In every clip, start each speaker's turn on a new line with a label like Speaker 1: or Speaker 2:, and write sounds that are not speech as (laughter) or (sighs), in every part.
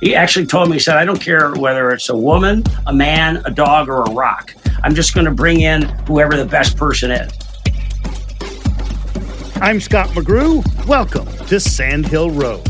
Speaker 1: He actually told me, he said, I don't care whether it's a woman, a man, a dog, or a rock. I'm just going to bring in whoever the best person is.
Speaker 2: I'm Scott McGrew. Welcome to Sand Hill Road.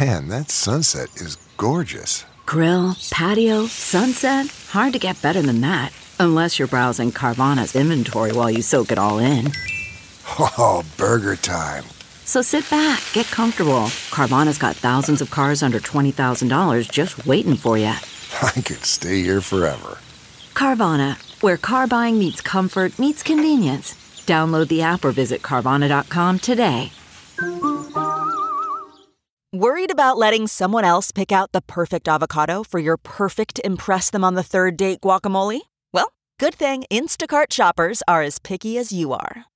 Speaker 3: Man, that sunset is gorgeous.
Speaker 4: Grill, patio, sunset. Hard to get better than that. Unless you're browsing Carvana's inventory while you soak it all in. (laughs)
Speaker 3: Oh, burger time.
Speaker 4: So sit back, get comfortable. Carvana's got thousands of cars under $20,000 just waiting for you. (laughs)
Speaker 3: I could stay here forever.
Speaker 4: Carvana, where car buying meets comfort, meets convenience. Download the app or visit Carvana.com today.
Speaker 5: Worried about letting someone else pick out the perfect avocado for your perfect Impress Them on the Third Date guacamole? Well, good thing Instacart shoppers are as picky as you are.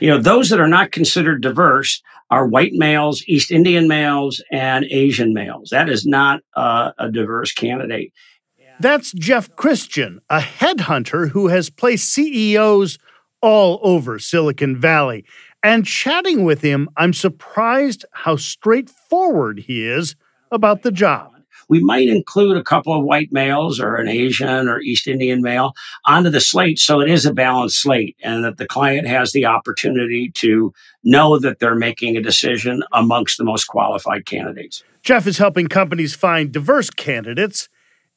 Speaker 1: You know, those that are not considered diverse are white males, East Indian males, and Asian males. That is not uh, a diverse candidate.
Speaker 2: That's Jeff Christian, a headhunter who has placed CEOs all over Silicon Valley. And chatting with him, I'm surprised how straightforward he is about the job.
Speaker 1: We might include a couple of white males or an Asian or East Indian male onto the slate so it is a balanced slate and that the client has the opportunity to know that they're making a decision amongst the most qualified candidates.
Speaker 2: Jeff is helping companies find diverse candidates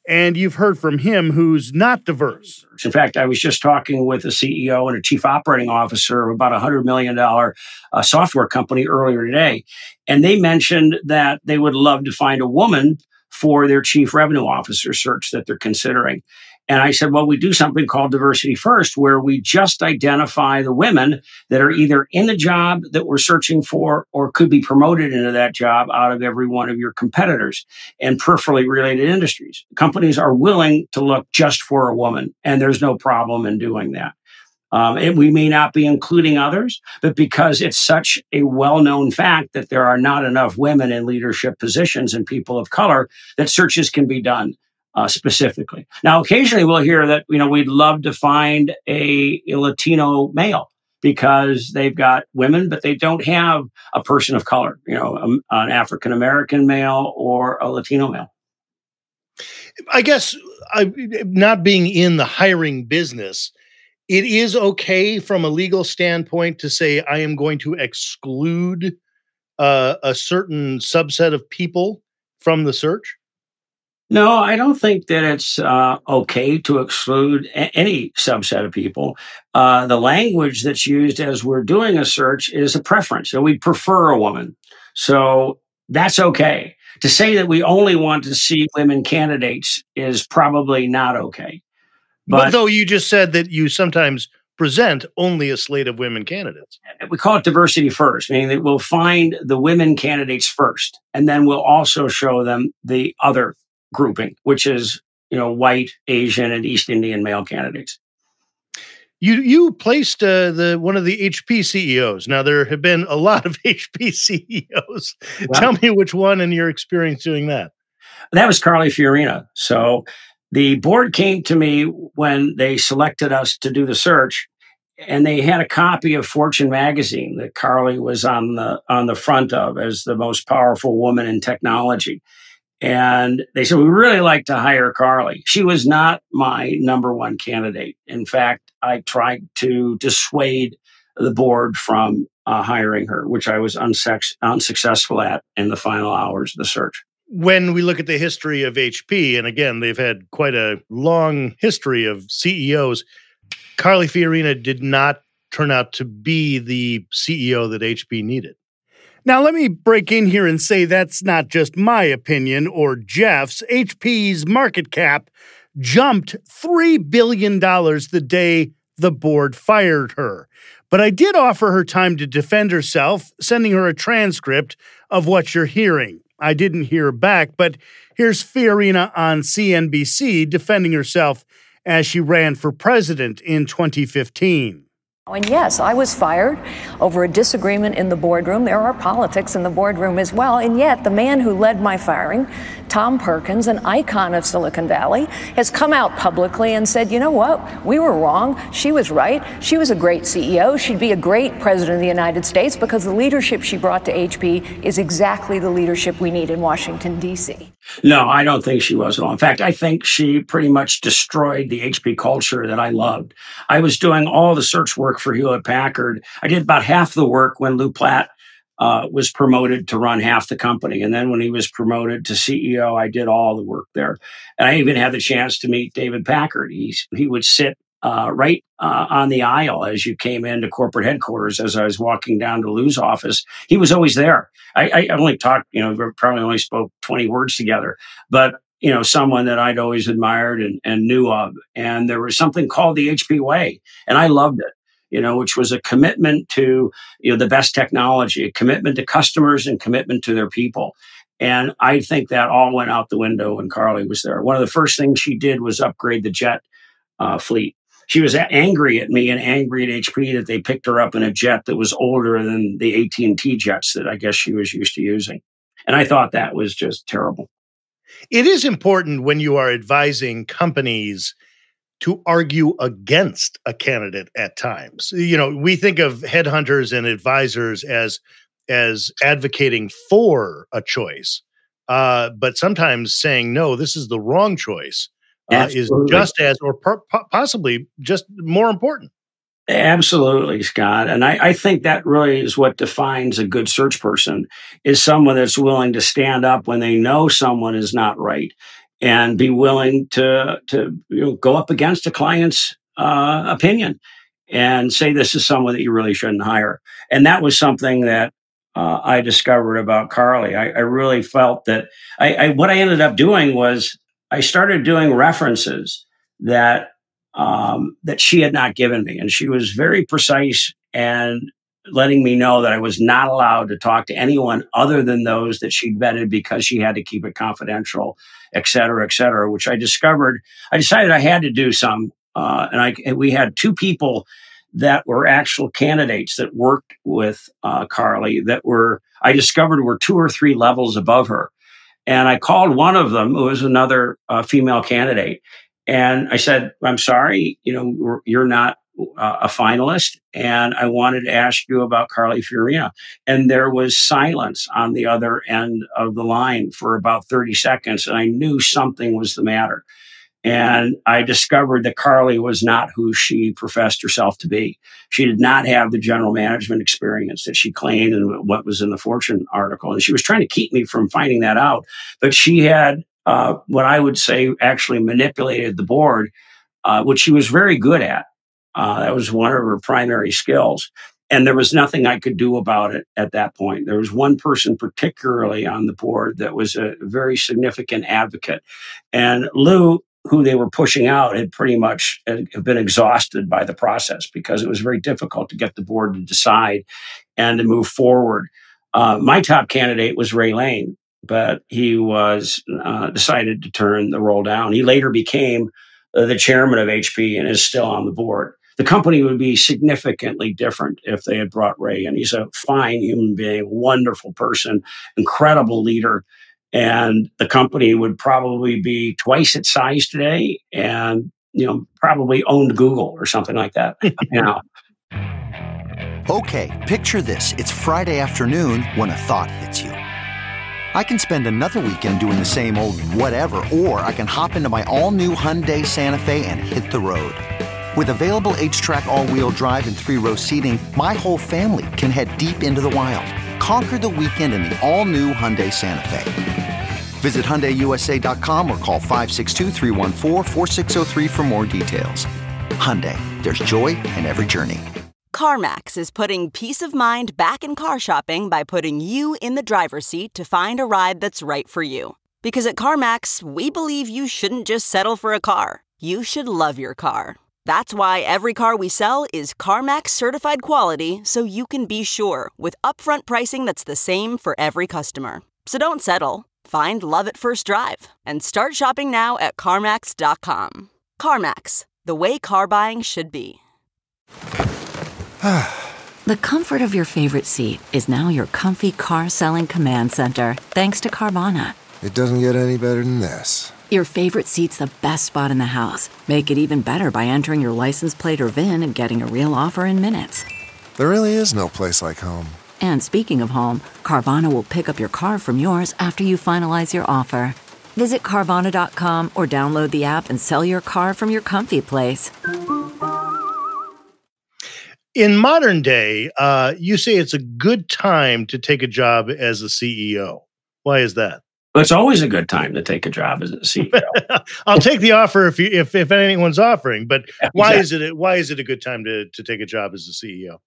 Speaker 2: and you've heard from him who's not diverse.
Speaker 1: In fact, I was just talking with a CEO and a chief operating officer of about a $100 million uh, software company earlier today. And they mentioned that they would love to find a woman for their chief revenue officer search that they're considering. And I said, well, we do something called diversity first, where we just identify the women that are either in the job that we're searching for or could be promoted into that job out of every one of your competitors and peripherally related industries. Companies are willing to look just for a woman, and there's no problem in doing that. Um, and we may not be including others, but because it's such a well known fact that there are not enough women in leadership positions and people of color, that searches can be done uh, specifically. Now, occasionally we'll hear that, you know, we'd love to find a, a Latino male because they've got women, but they don't have a person of color, you know, um, an African American male or a Latino male.
Speaker 2: I guess I, not being in the hiring business, it is okay from a legal standpoint to say I am going to exclude uh, a certain subset of people from the search.
Speaker 1: No, I don't think that it's uh, okay to exclude a- any subset of people. Uh, the language that's used as we're doing a search is a preference. So we prefer a woman. So that's okay. To say that we only want to see women candidates is probably not okay.
Speaker 2: But, but though you just said that you sometimes present only a slate of women candidates.
Speaker 1: We call it diversity first, meaning that we'll find the women candidates first, and then we'll also show them the other grouping, which is you know white, Asian, and East Indian male candidates.
Speaker 2: You you placed uh, the one of the HP CEOs. Now there have been a lot of (laughs) HP CEOs. Tell me which one in your experience doing that.
Speaker 1: That was Carly Fiorina. So the board came to me when they selected us to do the search and they had a copy of Fortune magazine that Carly was on the on the front of as the most powerful woman in technology. And they said, we really like to hire Carly. She was not my number one candidate. In fact, I tried to dissuade the board from uh, hiring her, which I was unsex- unsuccessful at in the final hours of the search.
Speaker 2: When we look at the history of HP, and again, they've had quite a long history of CEOs, Carly Fiorina did not turn out to be the CEO that HP needed. Now, let me break in here and say that's not just my opinion or Jeff's. HP's market cap jumped $3 billion the day the board fired her. But I did offer her time to defend herself, sending her a transcript of what you're hearing. I didn't hear back, but here's Fiorina on CNBC defending herself as she ran for president in 2015.
Speaker 6: And yes, I was fired over a disagreement in the boardroom. There are politics in the boardroom as well. And yet, the man who led my firing, Tom Perkins, an icon of Silicon Valley, has come out publicly and said, you know what? We were wrong. She was right. She was a great CEO. She'd be a great president of the United States because the leadership she brought to HP is exactly the leadership we need in Washington, D.C.
Speaker 1: No, I don't think she was at all. In fact, I think she pretty much destroyed the HP culture that I loved. I was doing all the search work for Hewlett Packard. I did about half the work when Lew Platt uh, was promoted to run half the company. And then when he was promoted to CEO, I did all the work there. And I even had the chance to meet David Packard. He, he would sit uh, right uh, on the aisle as you came into corporate headquarters as I was walking down to Lew's office. He was always there. I, I only talked, you know, probably only spoke 20 words together, but you know, someone that I'd always admired and, and knew of. And there was something called the HP way, and I loved it you know, which was a commitment to, you know, the best technology, a commitment to customers and commitment to their people. And I think that all went out the window when Carly was there. One of the first things she did was upgrade the jet uh, fleet. She was angry at me and angry at HP that they picked her up in a jet that was older than the AT&T jets that I guess she was used to using. And I thought that was just terrible.
Speaker 2: It is important when you are advising companies to argue against a candidate at times. You know, we think of headhunters and advisors as as advocating for a choice, uh, but sometimes saying no, this is the wrong choice uh, is just as, or per- possibly just more important.
Speaker 1: Absolutely, Scott. And I, I, think that really is what defines a good search person is someone that's willing to stand up when they know someone is not right and be willing to to you know, go up against a client's uh, opinion and say this is someone that you really shouldn't hire. And that was something that uh, I discovered about Carly. I, I really felt that I, I, what I ended up doing was I started doing references that um, that she had not given me, and she was very precise and letting me know that I was not allowed to talk to anyone other than those that she'd vetted because she had to keep it confidential, et cetera, et cetera, which I discovered. I decided I had to do some. Uh, and I, and we had two people that were actual candidates that worked with uh, Carly that were, I discovered were two or three levels above her. And I called one of them, who was another uh, female candidate. And I said, I'm sorry, you know, you're not uh, a finalist, and I wanted to ask you about Carly Fiorina. And there was silence on the other end of the line for about 30 seconds, and I knew something was the matter. And I discovered that Carly was not who she professed herself to be. She did not have the general management experience that she claimed and what was in the Fortune article. And she was trying to keep me from finding that out. But she had uh, what I would say actually manipulated the board, uh, which she was very good at. Uh, that was one of her primary skills. And there was nothing I could do about it at that point. There was one person particularly on the board that was a very significant advocate. And Lew, who they were pushing out, had pretty much uh, been exhausted by the process because it was very difficult to get the board to decide and to move forward. Uh, my top candidate was Ray Lane, but he was uh, decided to turn the role down. He later became uh, the chairman of HP and is still on the board the company would be significantly different if they had brought Ray in. He's a fine human being, wonderful person, incredible leader. And the company would probably be twice its size today and, you know, probably owned Google or something like that. (laughs) you know.
Speaker 7: Okay, picture this. It's Friday afternoon when a thought hits you. I can spend another weekend doing the same old whatever, or I can hop into my all new Hyundai Santa Fe and hit the road. With available HTRAC all-wheel drive and three-row seating, my whole family can head deep into the wild. Conquer the weekend in the all-new Hyundai Santa Fe. Visit HyundaiUSA.com or call 562 for more details. Hyundai, there's joy in every journey.
Speaker 8: CarMax is putting peace of mind back in car shopping by putting you in the driver's seat to find a ride that's right for you. Because at CarMax, we believe you shouldn't just settle for a car. You should love your car. That's why every car we sell is CarMax certified quality so you can be sure with upfront pricing that's the same for every customer. So don't settle. Find love at first drive and start shopping now at CarMax.com. CarMax, the way car buying should be. (sighs)
Speaker 4: The comfort of your favorite seat is now your comfy car selling command center, thanks to Carvana.
Speaker 3: It doesn't get any better than this.
Speaker 4: Your favorite seat's the best spot in the house. Make it even better by entering your license plate or VIN and getting a real offer in minutes.
Speaker 3: There really is no place like home.
Speaker 4: And speaking of home, Carvana will pick up your car from yours after you finalize your offer. Visit Carvana.com or download the app and sell your car from your comfy place.
Speaker 2: In modern day, uh, you say it's a good time to take a job as a CEO. Why is that?
Speaker 1: Well, it's always a good time to take a job as a CEO. (laughs)
Speaker 2: I'll take the offer if you, if if anyone's offering, but (laughs) why is it why is it a good time to to take a job as a CEO?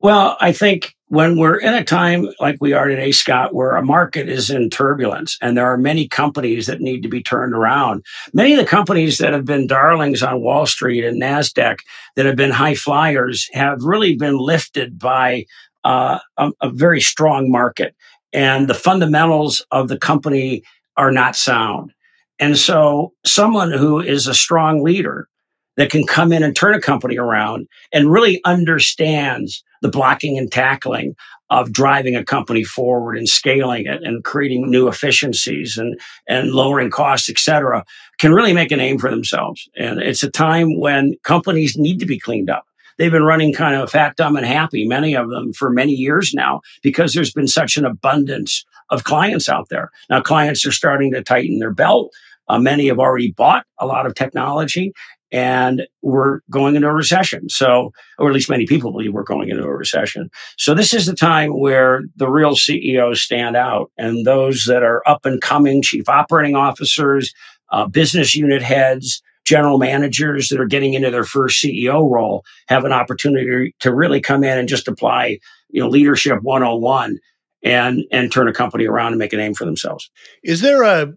Speaker 1: Well, I think when we're in a time like we are today, Scott, where a market is in turbulence and there are many companies that need to be turned around, many of the companies that have been darlings on Wall Street and NASDAQ that have been high flyers have really been lifted by uh, a, a very strong market. And the fundamentals of the company are not sound. And so someone who is a strong leader that can come in and turn a company around and really understands the blocking and tackling of driving a company forward and scaling it and creating new efficiencies and, and lowering costs, et cetera, can really make a name for themselves. And it's a time when companies need to be cleaned up. They've been running kind of fat, dumb, and happy, many of them for many years now, because there's been such an abundance of clients out there. Now, clients are starting to tighten their belt. Uh, many have already bought a lot of technology and we're going into a recession. So, or at least many people believe we're going into a recession. So this is the time where the real CEOs stand out and those that are up and coming chief operating officers, uh, business unit heads, general managers that are getting into their first CEO role have an opportunity to really come in and just apply, you know, leadership 101 and and turn a company around and make a name for themselves.
Speaker 2: Is there a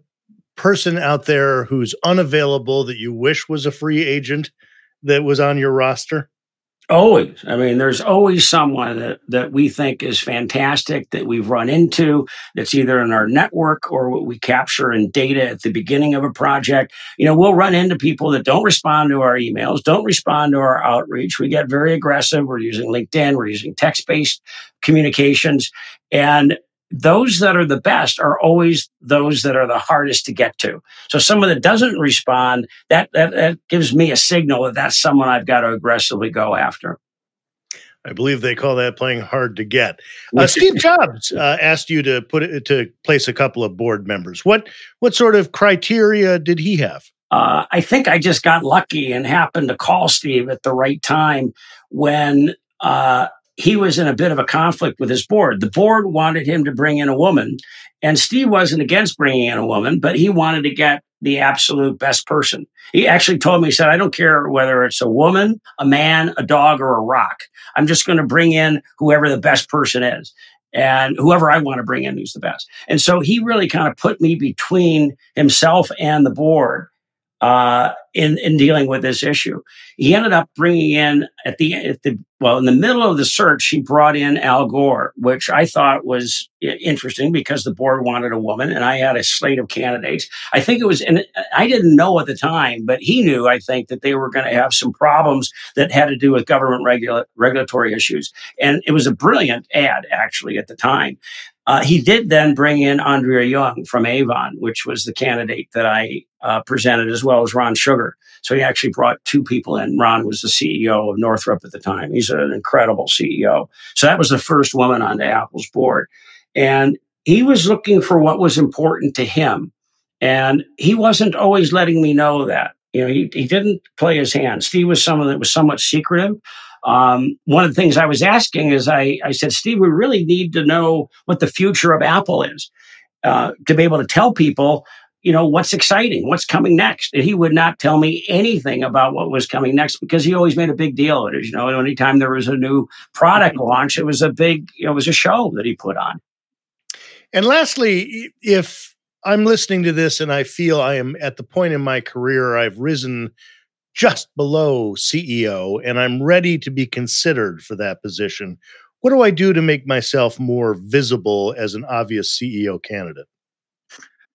Speaker 2: person out there who's unavailable that you wish was a free agent that was on your roster?
Speaker 1: Always. I mean, there's always someone that, that we think is fantastic that we've run into that's either in our network or what we capture in data at the beginning of a project. You know, we'll run into people that don't respond to our emails, don't respond to our outreach. We get very aggressive. We're using LinkedIn, we're using text based communications. And those that are the best are always those that are the hardest to get to. So someone that doesn't respond, that, that, that gives me a signal that that's someone I've got to aggressively go after.
Speaker 2: I believe they call that playing hard to get. Uh, Steve Jobs uh, asked you to put it, to place a couple of board members. What what sort of criteria did he have?
Speaker 1: Uh, I think I just got lucky and happened to call Steve at the right time when uh, he was in a bit of a conflict with his board. The board wanted him to bring in a woman, and Steve wasn't against bringing in a woman, but he wanted to get the absolute best person. He actually told me, he said, I don't care whether it's a woman, a man, a dog, or a rock. I'm just going to bring in whoever the best person is and whoever I want to bring in who's the best. And so he really kind of put me between himself and the board uh, in in dealing with this issue. He ended up bringing in at the at the well in the middle of the search, he brought in Al Gore, which I thought was interesting because the board wanted a woman, and I had a slate of candidates. I think it was, and I didn't know at the time, but he knew. I think that they were going to have some problems that had to do with government regula- regulatory issues, and it was a brilliant ad actually at the time. Uh, he did then bring in Andrea Jung from Avon, which was the candidate that I uh, presented, as well as Ron Sugar. So he actually brought two people in. Ron was the CEO of Northrop at the time. He's an incredible CEO. So that was the first woman on the Apple's board. And he was looking for what was important to him. And he wasn't always letting me know that. You know, he, he didn't play his hand. Steve was someone that was somewhat secretive. Um, one of the things I was asking is I, I said, Steve, we really need to know what the future of Apple is uh, to be able to tell people, you know, what's exciting, what's coming next. And he would not tell me anything about what was coming next because he always made a big deal of it. You know, anytime there was a new product launch, it was a big, you know, it was a show that he put on.
Speaker 2: And lastly, if I'm listening to this and I feel I am at the point in my career I've risen just below CEO and I'm ready to be considered for that position. what do I do to make myself more visible as an obvious CEO candidate?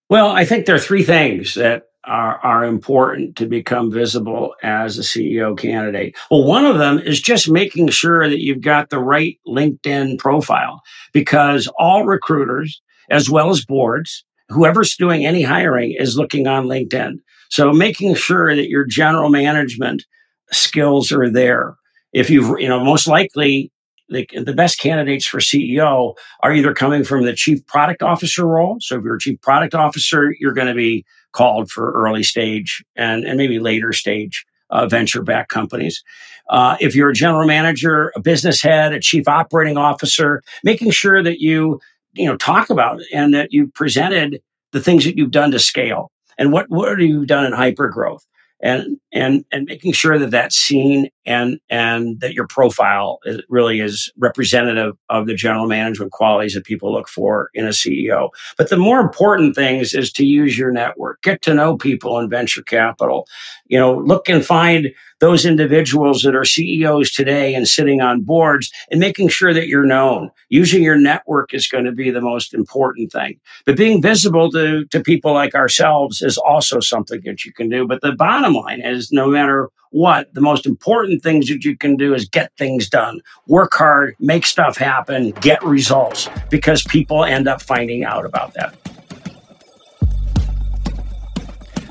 Speaker 1: Well, I think there are three things that are, are important to become visible as a CEO candidate. Well, one of them is just making sure that you've got the right LinkedIn profile because all recruiters, as well as boards, whoever's doing any hiring is looking on LinkedIn. So making sure that your general management skills are there. If you've, you know, most likely the, the best candidates for CEO are either coming from the chief product officer role. So if you're a chief product officer, you're going to be called for early stage and, and maybe later stage uh, venture backed companies. Uh, if you're a general manager, a business head, a chief operating officer, making sure that you you know talk about and that you presented the things that you've done to scale and what what have you done in hyper growth and and and making sure that that's seen and and that your profile is, really is representative of the general management qualities that people look for in a CEO. But the more important things is to use your network, get to know people in venture capital. You know, look and find those individuals that are CEOs today and sitting on boards and making sure that you're known. Using your network is going to be the most important thing. But being visible to, to people like ourselves is also something that you can do. But the bottom line is no matter what, the most important things that you can do is get things done, work hard, make stuff happen, get results because people end up finding out about that.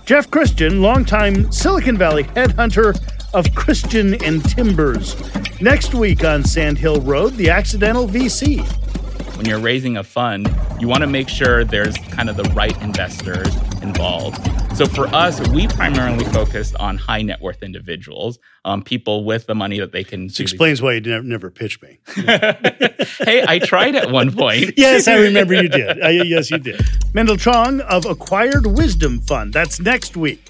Speaker 2: Jeff Christian, longtime Silicon Valley headhunter of Christian and Timbers. Next week on Sand Hill Road, the accidental VC.
Speaker 9: When you're raising a fund, you want to make sure there's kind of the right investors involved. So for us, we primarily focused on high net worth individuals, um, people with the money that they can.
Speaker 2: This explains why you never, never pitched me. (laughs)
Speaker 9: hey, I tried at one point. (laughs)
Speaker 2: yes, I remember you did. Uh, yes, you did. Mendel Chong of Acquired Wisdom Fund. That's next week.